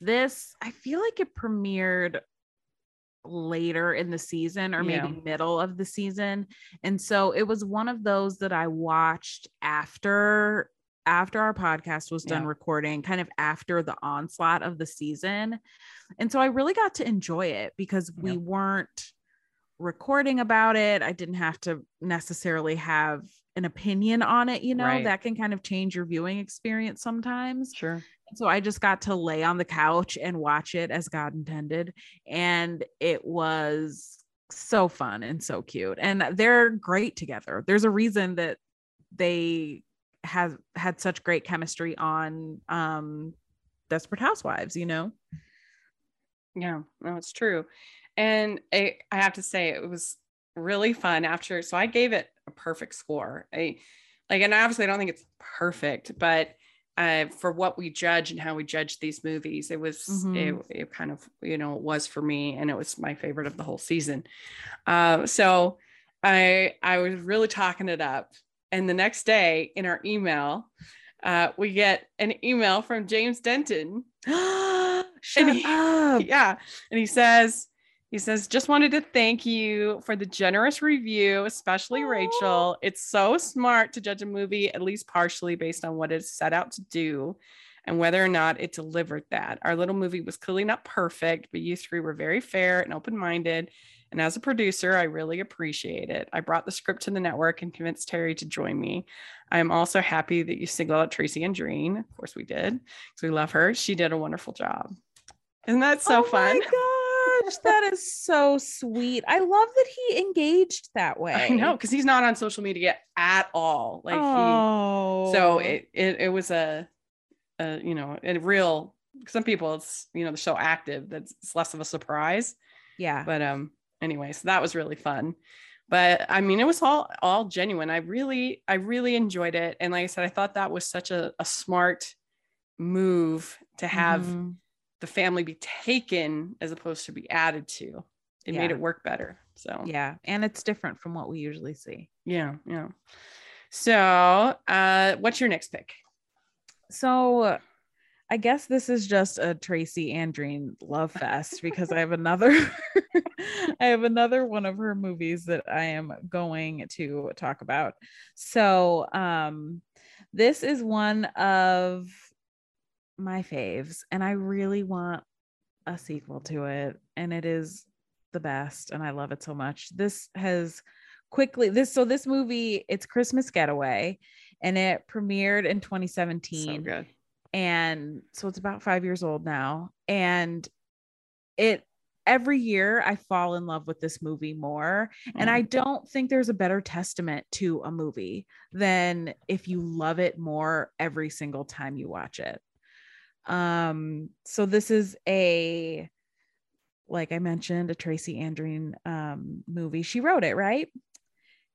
this, I feel like it premiered later in the season or maybe yeah. middle of the season. And so it was one of those that I watched after after our podcast was done yeah. recording, kind of after the onslaught of the season. And so I really got to enjoy it because we weren't recording about it. I didn't have to necessarily have an opinion on it, you know, right. that can kind of change your viewing experience sometimes. Sure. So I just got to lay on the couch and watch it as God intended. And it was so fun and so cute. And they're great together. There's a reason that they have had such great chemistry on um Desperate Housewives, you know? Yeah, no, it's true. And I, I have to say, it was really fun after. So I gave it a perfect score. I like, and obviously, I don't think it's perfect, but uh, for what we judge and how we judge these movies, it was mm-hmm. it, it, kind of you know it was for me, and it was my favorite of the whole season. Uh, so I I was really talking it up, and the next day in our email, uh, we get an email from James Denton. Shut he, up! Yeah, and he says he says, just wanted to thank you for the generous review, especially Rachel. It's so smart to judge a movie, at least partially, based on what it set out to do and whether or not it delivered that. Our little movie was clearly not perfect, but you three were very fair and open minded. And as a producer, I really appreciate it. I brought the script to the network and convinced Teri to join me. I am also happy that you singled out Tracy Andreen. Of course, we did because we love her. She did a wonderful job. Isn't that so oh fun? Gosh, that is so sweet. I love that he engaged that way. I know because he's not on social media at all. Like oh. he, so it, it it was a, a you know a real. Some people it's you know they're so active that it's less of a surprise. Yeah. But um anyway, so that was really fun. But I mean, it was all all genuine. I really I really enjoyed it, and like I said, I thought that was such a, a smart move to have. Mm-hmm the family be taken as opposed to be added to. It yeah. made it work better. So yeah, and it's different from what we usually see. Yeah, yeah. So, uh, what's your next pick? So, I guess this is just a Tracy Andreen love fest because I have another, I have another one of her movies that I am going to talk about. So, um, this is one of my faves and I really want a sequel to it and it is the best and I love it so much. This has quickly this so this movie it's Christmas Getaway and it premiered in 2017. So. And so it's about 5 years old now and it every year I fall in love with this movie more. Mm. And I don't think there's a better testament to a movie than if you love it more every single time you watch it. Um, so this is a like I mentioned, a Tracy Andreen um movie. She wrote it, right?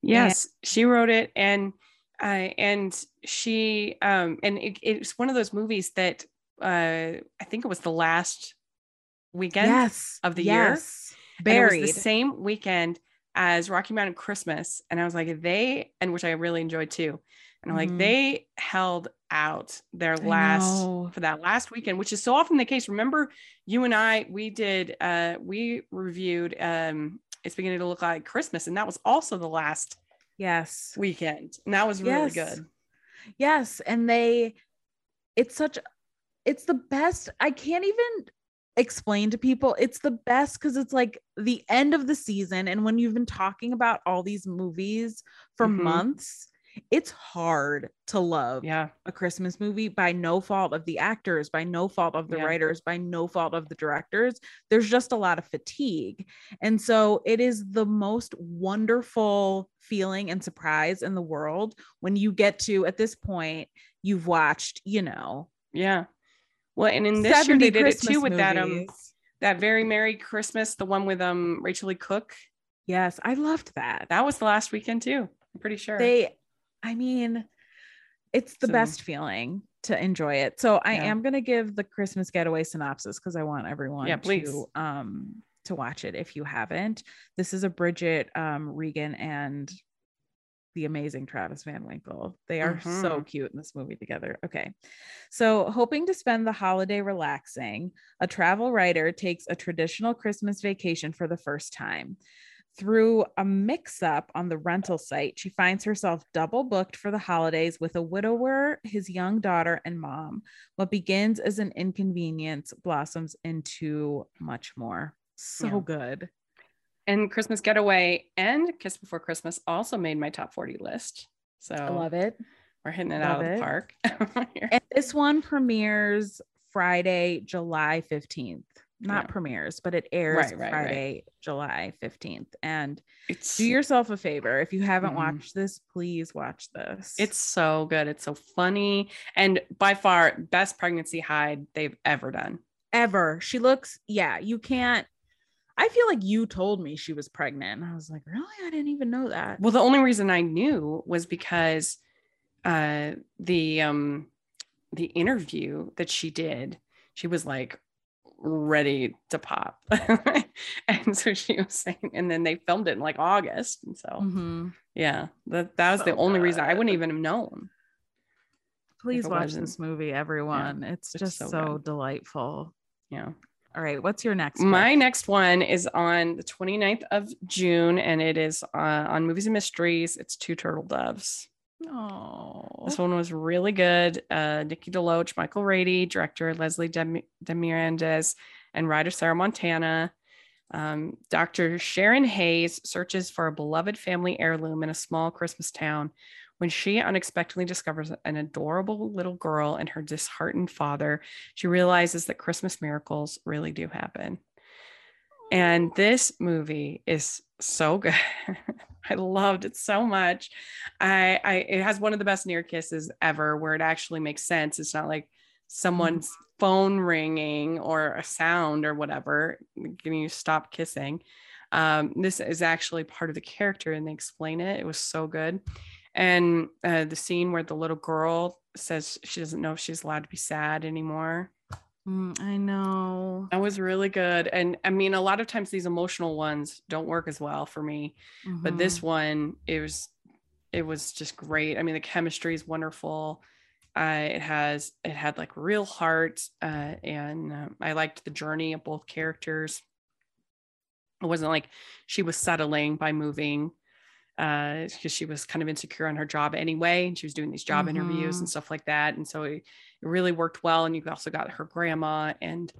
Yes, and- she wrote it and uh, and she um and it, it's one of those movies that uh I think it was the last weekend yes, of the yes. year. Buried. the same weekend as Rocky Mountain Christmas. And I was like, they, and which I really enjoyed too. And I'm mm-hmm. like, they held out their last for that last weekend, which is so often the case. Remember, you and I, we did, uh, we reviewed, um, it's beginning to look like Christmas, and that was also the last yes weekend, and that was really yes. good. Yes, and they, it's such, it's the best. I can't even explain to people. It's the best because it's like the end of the season, and when you've been talking about all these movies for mm-hmm. months it's hard to love yeah. a Christmas movie by no fault of the actors, by no fault of the yeah. writers, by no fault of the directors. There's just a lot of fatigue. And so it is the most wonderful feeling and surprise in the world when you get to, at this point, you've watched, you know. Yeah. Well, and in this year they did Christmas it too with movies. that um that very Merry Christmas, the one with um Rachel Leigh Cook. Yes, I loved that. That was the last weekend too. I'm pretty sure. They I mean, it's the so, best feeling to enjoy it. So I yeah. am going to give the Christmas getaway synopsis because I want everyone yeah, please. to um to watch it if you haven't. This is a Bridget um Regan and the amazing Travis Van Winkle. They are mm-hmm. so cute in this movie together. Okay. So, hoping to spend the holiday relaxing, a travel writer takes a traditional Christmas vacation for the first time. Through a mix up on the rental site, she finds herself double booked for the holidays with a widower, his young daughter, and mom. What begins as an inconvenience blossoms into much more. So yeah. good. And Christmas Getaway and Kiss Before Christmas also made my top 40 list. So I love it. We're hitting it love out of it. the park. and this one premieres Friday, July 15th. Not yeah. premieres, but it airs right, right, Friday, right. July 15th. And it's, do yourself a favor. If you haven't mm-hmm. watched this, please watch this. It's so good. It's so funny. And by far, best pregnancy hide they've ever done. Ever. She looks, yeah, you can't I feel like you told me she was pregnant. And I was like, really? I didn't even know that. Well, the only reason I knew was because uh the um the interview that she did, she was like ready to pop. and so she was saying, and then they filmed it in like August. And so mm-hmm. yeah, that that was so the only good. reason I wouldn't even have known. Please watch this movie, everyone. Yeah, it's, it's just so, so delightful. Yeah. All right. What's your next? My next one is on the 29th of June and it is uh, on Movies and Mysteries. It's Two Turtle Doves. Oh, this one was really good. Uh, Nikki DeLoach, Michael Rady, director Leslie Dem- Demirandes, and writer Sarah Montana. Um, Dr. Sharon Hayes searches for a beloved family heirloom in a small Christmas town when she unexpectedly discovers an adorable little girl and her disheartened father, she realizes that Christmas miracles really do happen. And this movie is so good. I loved it so much. I, I it has one of the best near kisses ever where it actually makes sense. It's not like someone's mm-hmm. phone ringing or a sound or whatever, getting you stop kissing. Um, this is actually part of the character and they explain it. It was so good and uh, the scene where the little girl says she doesn't know if she's allowed to be sad anymore mm, i know that was really good and i mean a lot of times these emotional ones don't work as well for me mm-hmm. but this mm-hmm. one it was it was just great i mean the chemistry is wonderful uh, it has it had like real heart uh, and uh, i liked the journey of both characters it wasn't like she was settling by moving because uh, she was kind of insecure on her job anyway. And she was doing these job mm-hmm. interviews and stuff like that. And so it, it, really worked well. And you also got her grandma and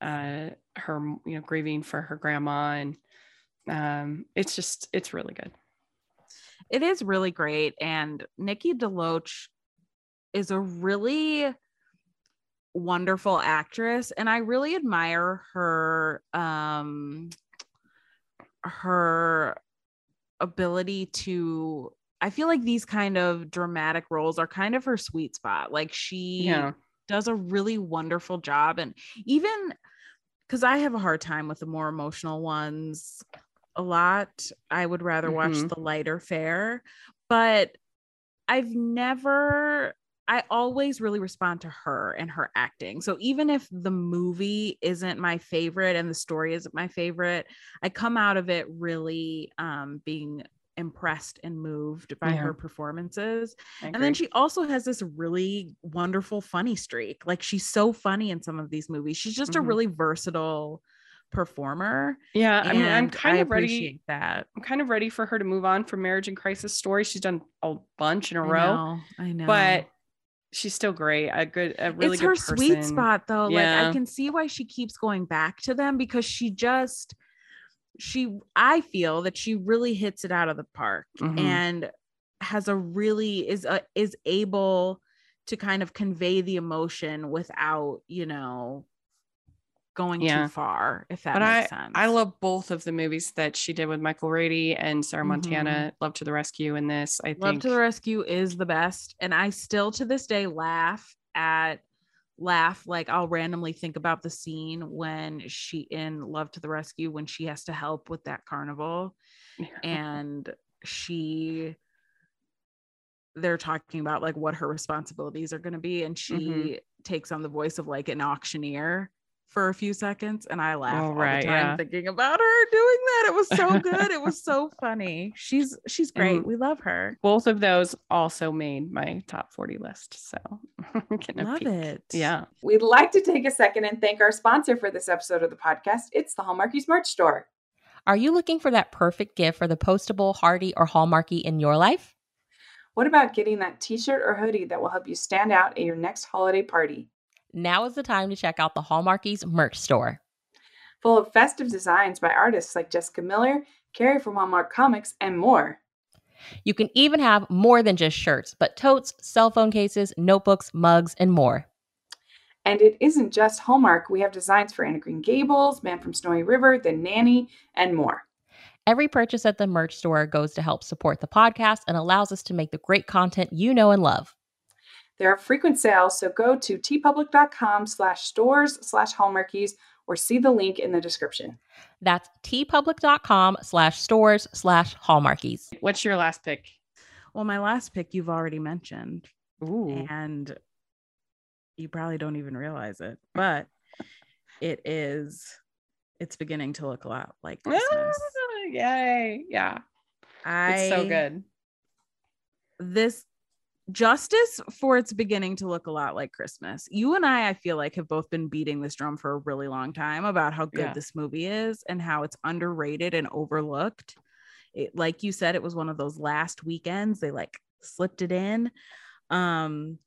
uh, her, you know, grieving for her grandma. And um, it's just, it's really good. It is really great. And Nikki DeLoach is a really wonderful actress. And I really admire her, um, her ability to I feel like these kind of dramatic roles are kind of her sweet spot. Like she yeah. does a really wonderful job and even cuz I have a hard time with the more emotional ones a lot. I would rather mm-hmm. watch the lighter fare, but I've never I always really respond to her and her acting. So even if the movie isn't my favorite and the story isn't my favorite, I come out of it really um, being impressed and moved by yeah. her performances. And then she also has this really wonderful funny streak. Like she's so funny in some of these movies. She's just mm-hmm. a really versatile performer. Yeah, I mean, I'm kind I of ready that. I'm kind of ready for her to move on from Marriage and Crisis story. She's done a bunch in a I row. Know, I know. But she's still great. A good, a really it's her person. sweet spot though. Yeah. Like I can see why she keeps going back to them because she just she I feel that she really hits it out of the park mm-hmm. and has a really is a is able to kind of convey the emotion without, you know, going yeah. too far, if that but makes I, sense. I love both of the movies that she did with Michael Rady and Sarah Montana. Mm-hmm. Love to the Rescue in this. I think Love to the Rescue is the best. And I still to this day laugh at laugh like I'll randomly think about the scene when she in Love to the Rescue when she has to help with that carnival and she they're talking about like what her responsibilities are going to be and she mm-hmm. takes on the voice of like an auctioneer for a few seconds and I laughed oh, all right, the time yeah. thinking about her doing that. It was so good. it was so funny. She's she's great. And we love her. Both of those also made my top 40 list. So love peek. it. Yeah. We'd like to take a second and thank our sponsor for this episode of the podcast. It's the Hallmarkies merch store. Are you looking for that perfect gift for the postable, Heartie, or Hallmarky in your life? What about getting that t-shirt or hoodie that will help you stand out at your next holiday party? Now is the time to check out the Hallmarkies merch store. full of festive designs by artists like Jessica Miller, Carrie from Hallmark Comics, and more. You can even have more than just shirts, but totes, cell phone cases, notebooks, mugs, and more. And it isn't just Hallmark. We have designs for Anne of Green Gables, Man from Snowy River, The Nanny, and more. Every purchase at the merch store goes to help support the podcast and allows us to make the great content you know and love. There are frequent sales, so go to teepublic.com slash stores slash hallmarkies or see the link in the description. That's teepublic.com slash stores slash hallmarkies. What's your last pick? Well, my last pick you've already mentioned. Ooh. And you probably don't even realize it, but it is it's beginning to look a lot like ah, Christmas. yay. Yeah. I it's so good. This justice for its beginning to look a lot like Christmas. You and I, I feel like, have both been beating this drum for a really long time about how good yeah. this movie is and how it's underrated and overlooked. It, like you said, it was one of those last weekends. They like slipped it in. Um,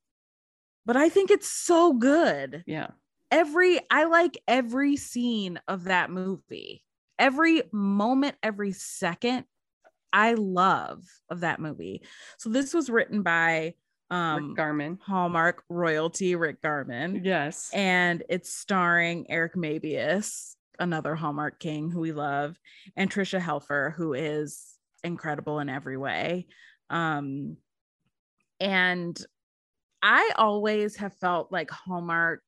but I think it's so good. Yeah. Every, I like every scene of that movie. Every moment, every second I love of that movie. So this was written by um Rick Garman, Hallmark royalty Rick Garman. Yes. And it's starring Eric Mabius, another Hallmark king who we love, and Tricia Helfer, who is incredible in every way. Um and I always have felt like Hallmark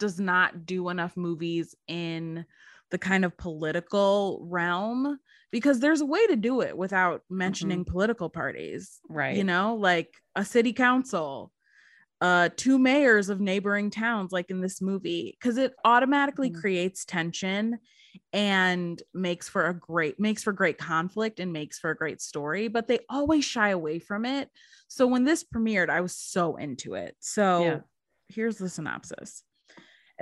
does not do enough movies in the kind of political realm because there's a way to do it without mentioning mm-hmm. political parties right you know like a city council uh two mayors of neighboring towns like in this movie because it automatically mm-hmm. creates tension and makes for a great makes for great conflict and makes for a great story but they always shy away from it so when this premiered i was so into it so yeah. here's the synopsis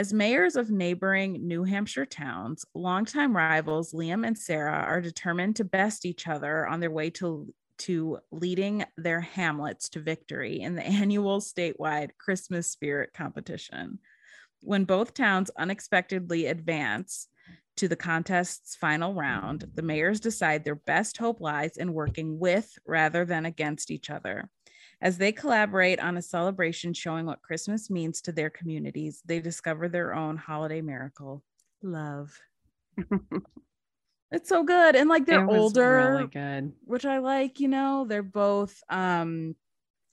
as mayors of neighboring New Hampshire towns, longtime rivals Liam and Sarah are determined to best each other on their way to, to leading their hamlets to victory in the annual statewide Christmas spirit competition. When both towns unexpectedly advance to the contest's final round, the mayors decide their best hope lies in working with rather than against each other. As they collaborate on a celebration showing what Christmas means to their communities, they discover their own holiday miracle love. it's so good. And like they're older, really good. which I like, you know, they're both um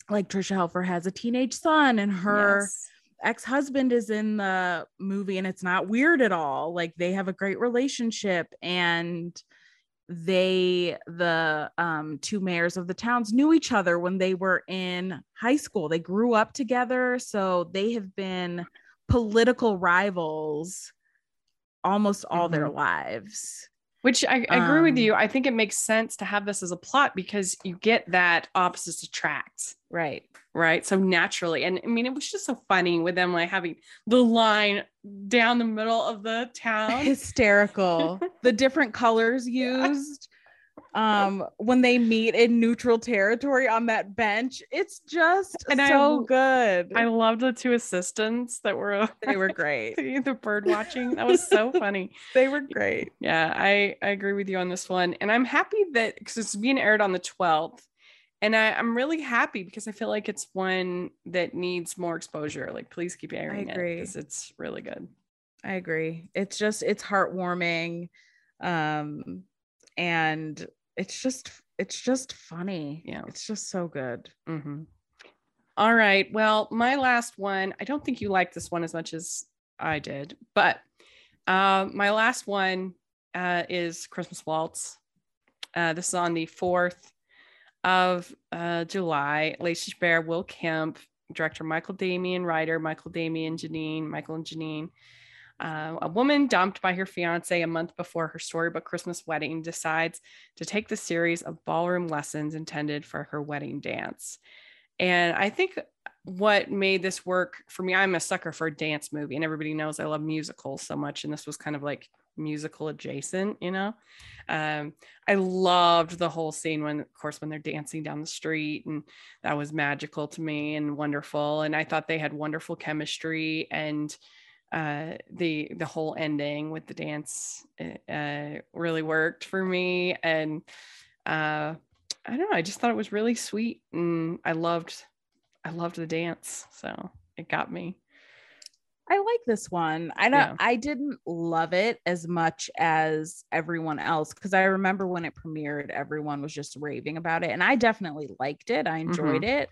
like Tricia Helfer has a teenage son and her yes. ex-husband is in the movie and it's not weird at all. Like they have a great relationship and they the um, two mayors of the towns knew each other when they were in high school they grew up together so they have been political rivals almost all mm-hmm. their lives which I, I agree um, with you. I think it makes sense to have this as a plot because you get that opposites attract. Right. Right. So naturally. And I mean, it was just so funny with them like having the line down the middle of the town. Hysterical. the different colors used um when they meet in neutral territory on that bench it's just and so I, good. I loved the two assistants that were they were great. the bird watching. That was so funny. They were great. Yeah i i agree with you on this one. And i'm happy that because it's being aired on the 12th and I, am really happy because I feel like it's one that needs more exposure. Like, please keep airing it because it's really good. I agree. It's just it's heartwarming. Um, and it's just it's just funny yeah it's just so good mm-hmm. All right well my last one i don't think you like this one as much as i did but uh, my last one uh, is christmas waltz uh, this is on the 4th of uh, july lacey Chabert, will kemp director michael damian writer michael damian Janeen michael and Janeen uh, a woman dumped by her fiance a month before her storybook Christmas wedding decides to take the series of ballroom lessons intended for her wedding dance. And I think what made this work for me, I'm a sucker for a dance movie, and everybody knows I love musicals so much. And this was kind of like musical adjacent, you know. Um, I loved the whole scene when, of course, when they're dancing down the street, and that was magical to me and wonderful. And I thought they had wonderful chemistry and uh, the the whole ending with the dance uh, really worked for me, and uh, I don't know. I just thought it was really sweet, and I loved I loved the dance, so it got me. I like this one. I don't yeah. I didn't love it as much as everyone else because I remember when it premiered, everyone was just raving about it. And I definitely liked it. I enjoyed mm-hmm. it.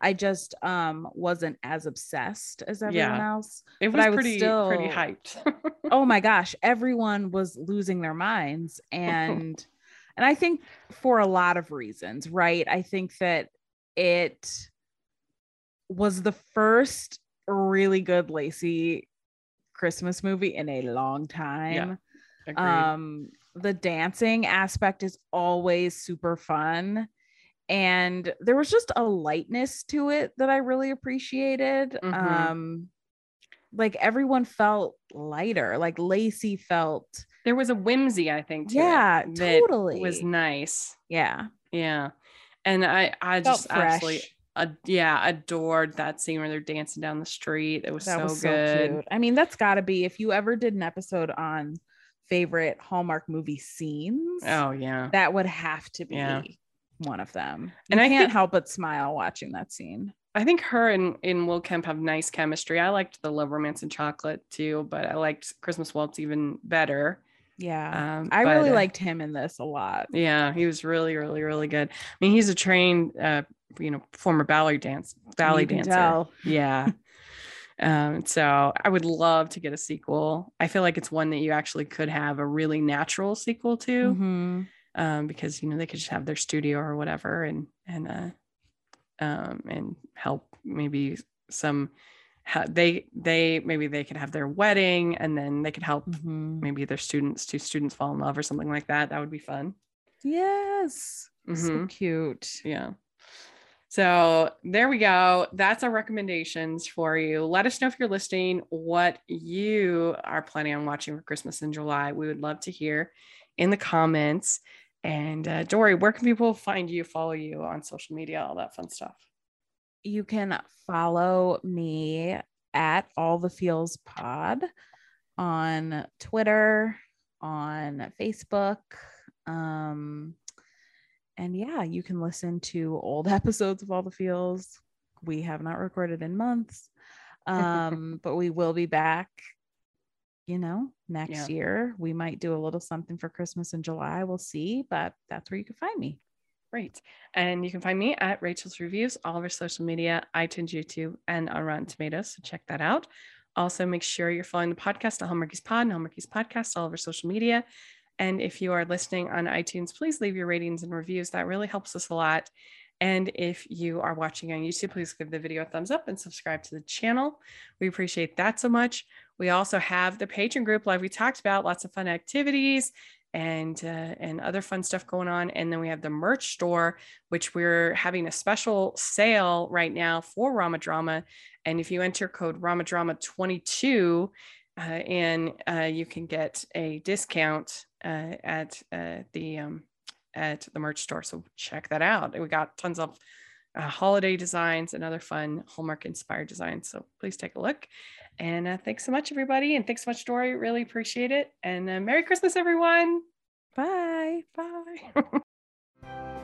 I just um wasn't as obsessed as everyone yeah. else. It was pretty still, pretty hyped. oh my gosh, everyone was losing their minds and and I think for a lot of reasons, right? I think that it was the first really good Lacey Christmas movie in a long time. Yeah, um the dancing aspect is always super fun and there was just a lightness to it that I really appreciated. Mm-hmm. Um like everyone felt lighter, like Lacey felt there was a whimsy, I think. Too yeah, totally was nice. Yeah, yeah, and I I just absolutely uh, yeah adored that scene where they're dancing down the street. It was that so was good. So cute. I mean, that's got to be if you ever did an episode on favorite Hallmark movie scenes. Oh yeah, that would have to be. Yeah one of them. You and I can't think, help but smile watching that scene. I think her and, and Will Kemp have nice chemistry. I liked the Love Romance and Chocolate too, but I liked Christmas Waltz even better. Yeah. Um, I but, really uh, liked him in this a lot. Yeah, he was really, really, really good. I mean, he's a trained uh, you know, former ballet dance ballet dancer. Tell. Yeah. Um, so I would love to get a sequel. I feel like it's one that you actually could have a really natural sequel to. Mm-hmm um, because you know they could just have their studio or whatever and and uh, um, and help maybe some they they maybe they could have their wedding and then they could help mm-hmm. maybe their students two students fall in love or something like that that would be fun yes mm-hmm. so cute yeah so there we go. That's our recommendations for you. Let us know if you're listening what you are planning on watching for Christmas in July. We would love to hear in the comments. And uh, Dory, where can people find you, follow you on social media, all that fun stuff? You can follow me at All the Feels Pod on Twitter, on Facebook. Um, and yeah, you can listen to old episodes of All the Feels. We have not recorded in months, um, but we will be back you know, next yeah. year we might do a little something for Christmas in July. We'll see, but that's where you can find me. Great. And you can find me at Rachel's Reviews, all of our social media, iTunes, YouTube, and on Rotten Tomatoes. So check that out. Also, make sure you're following the podcast, the Hallmarkies Pod, and Hallmarkies Podcast, all of our social media. And if you are listening on iTunes, please leave your ratings and reviews. That really helps us a lot. And if you are watching on YouTube, please give the video a thumbs up and subscribe to the channel. We appreciate that so much. We also have the patron group, like we talked about, lots of fun activities and uh, and other fun stuff going on. And then we have the merch store, which we're having a special sale right now for Rama Drama. And if you enter code Rama Drama 22, uh, and uh, you can get a discount uh, at uh, the um, at the merch store. So check that out. We got tons of uh, holiday designs and other fun Hallmark inspired designs. So please take a look. And uh, thanks so much, everybody. And thanks so much, Dory. Really appreciate it. And uh, Merry Christmas, everyone. Bye. Bye.